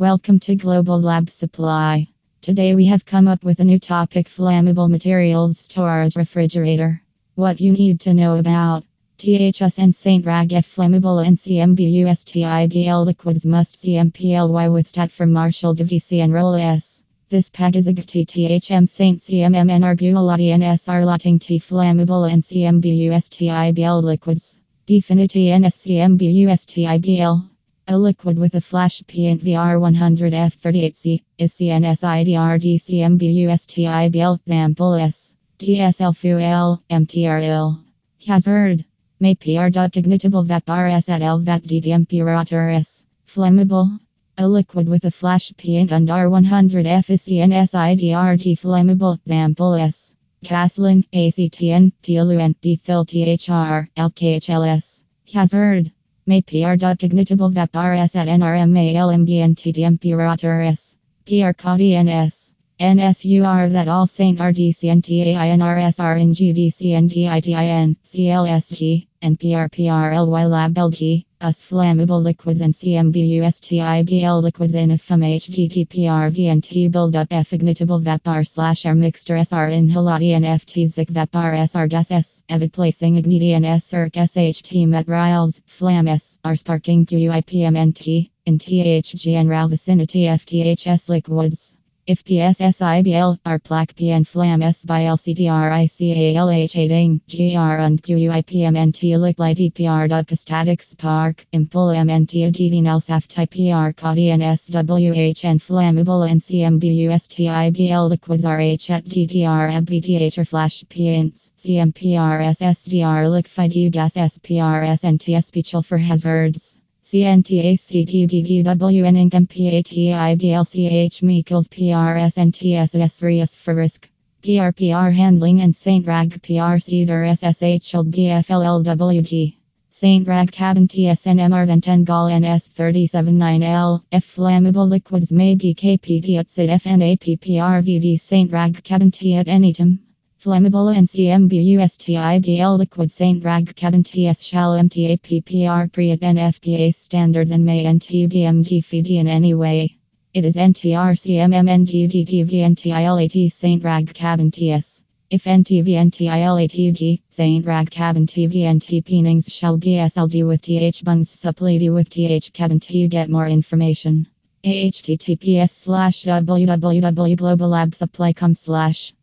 Welcome to Global Lab Supply. Today we have come up with a new topic flammable materials storage refrigerator. What you need to know about THS and Saint Rag F flammable NCMBUSTIBL liquids must CMPLY with stat from Marshall DVC and Roll S. This pack is a TTHM Saint Argulati and SR Lotting T flammable NCMBUSTIBL liquids. Definity NSCMBUSTIBL. A liquid with a flash paint VR100F38C is CNSIDRDCMBUSTIBL sample S. DSL fuel MTRL. Hazard. May PR ignitable vapor S at L vat S. Flammable. A liquid with a flash paint and R100F is CNSIDRD flammable sample S. Caslin, ACTN, TLUN, Dethil THR, LKHLS. Hazard. May PR ignitable vapor S at NRMALMB and TDMPurator S. PR NS. NSUR that all Saint RDC and TAINRSR and GDC and DITIN, CLSG, and PRPRLY Lab LG, US flammable liquids and CMBUSTIBL liquids in FM HDTPRV and T buildup F ignitable vapor slash air mixture SR inhalati and FT vapor SR gas S, evid placing igniti and SR SHT materials, flam S, R sparking QUIPMNT, in THG and RAL vicinity FTHS liquids. If PSSIBL are plaque P and flam S by LCDRICALH 8 GR and QUIPMNT liquid DPR duck static spark impul MNT ADD NELSAF type PR and SWH and flammable NCMBUSTIBL liquids RH at DDR or flash paints CMPRS SDR liquid gas SPRS and TSP chill for hazards. CNTACDDWN MPATIBLCH Meekles PRS and TSS3S for risk. PRPR handling and Saint Rag PR Cedar. Saint Rag Cabin TSNMR Venten Gal NS379L. F flammable liquids may be KPD at SID FNAPPRVD Saint Rag Cabin T at any time. Flammable NCMBUSTIBL liquid Saint Rag Cabin TS shall MTAPPR pre at NFPA standards and may NTBMD feed in any way. It is NTRCMMNGDDVNTILAT Saint Rag Cabin TS. If NTVNTILATG, Saint Rag Cabin TVNT shall be SLD with TH bungs with TH Cabin T get more information. https slash www.globallabsupply.com slash